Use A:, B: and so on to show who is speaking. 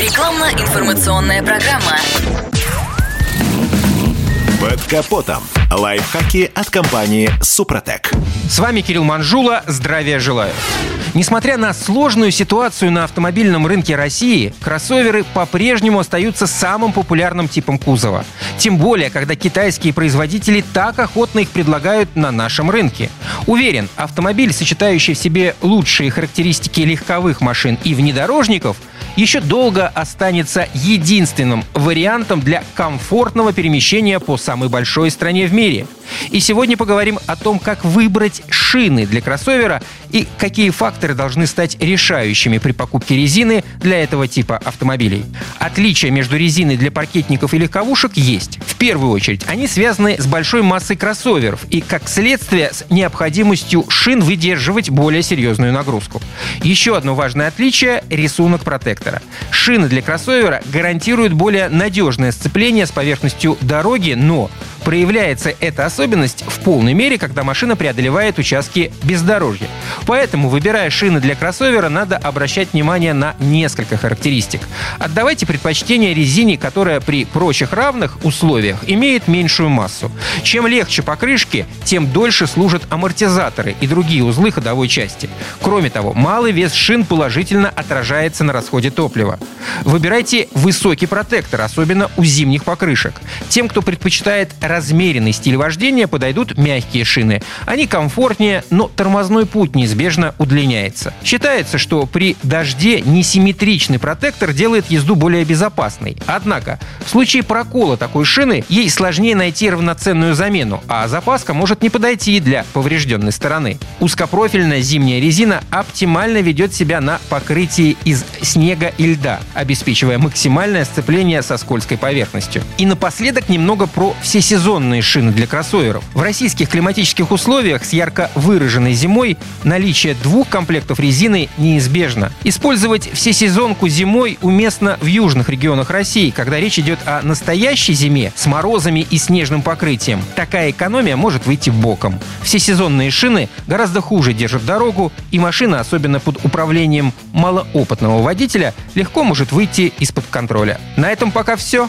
A: Рекламно-информационная программа.
B: Под капотом. Лайфхаки от компании «Супротек».
C: С вами Кирилл Манжула. Здравия желаю. Несмотря на сложную ситуацию на автомобильном рынке России, кроссоверы по-прежнему остаются самым популярным типом кузова. Тем более, когда китайские производители так охотно их предлагают на нашем рынке. Уверен, автомобиль, сочетающий в себе лучшие характеристики легковых машин и внедорожников, еще долго останется единственным вариантом для комфортного перемещения по самой большой стране в мире. И сегодня поговорим о том, как выбрать шины для кроссовера и какие факторы должны стать решающими при покупке резины для этого типа автомобилей. Отличия между резиной для паркетников и легковушек есть. В первую очередь, они связаны с большой массой кроссоверов и, как следствие, с необходимостью шин выдерживать более серьезную нагрузку. Еще одно важное отличие – рисунок протектора. Шины для кроссовера гарантируют более надежное сцепление с поверхностью дороги, но Проявляется эта особенность в полной мере, когда машина преодолевает участки бездорожья. Поэтому, выбирая шины для кроссовера, надо обращать внимание на несколько характеристик. Отдавайте предпочтение резине, которая при прочих равных условиях имеет меньшую массу. Чем легче покрышки, тем дольше служат амортизаторы и другие узлы ходовой части. Кроме того, малый вес шин положительно отражается на расходе топлива. Выбирайте высокий протектор, особенно у зимних покрышек. Тем, кто предпочитает размеренный стиль вождения подойдут мягкие шины. Они комфортнее, но тормозной путь неизбежно удлиняется. Считается, что при дожде несимметричный протектор делает езду более безопасной. Однако, в случае прокола такой шины, ей сложнее найти равноценную замену, а запаска может не подойти для поврежденной стороны. Узкопрофильная зимняя резина оптимально ведет себя на покрытии из снега и льда, обеспечивая максимальное сцепление со скользкой поверхностью. И напоследок немного про всесезонные сезонные шины для кроссоверов. В российских климатических условиях с ярко выраженной зимой наличие двух комплектов резины неизбежно. Использовать всесезонку зимой уместно в южных регионах России, когда речь идет о настоящей зиме с морозами и снежным покрытием. Такая экономия может выйти боком. Всесезонные шины гораздо хуже держат дорогу, и машина, особенно под управлением малоопытного водителя, легко может выйти из-под контроля. На этом пока все.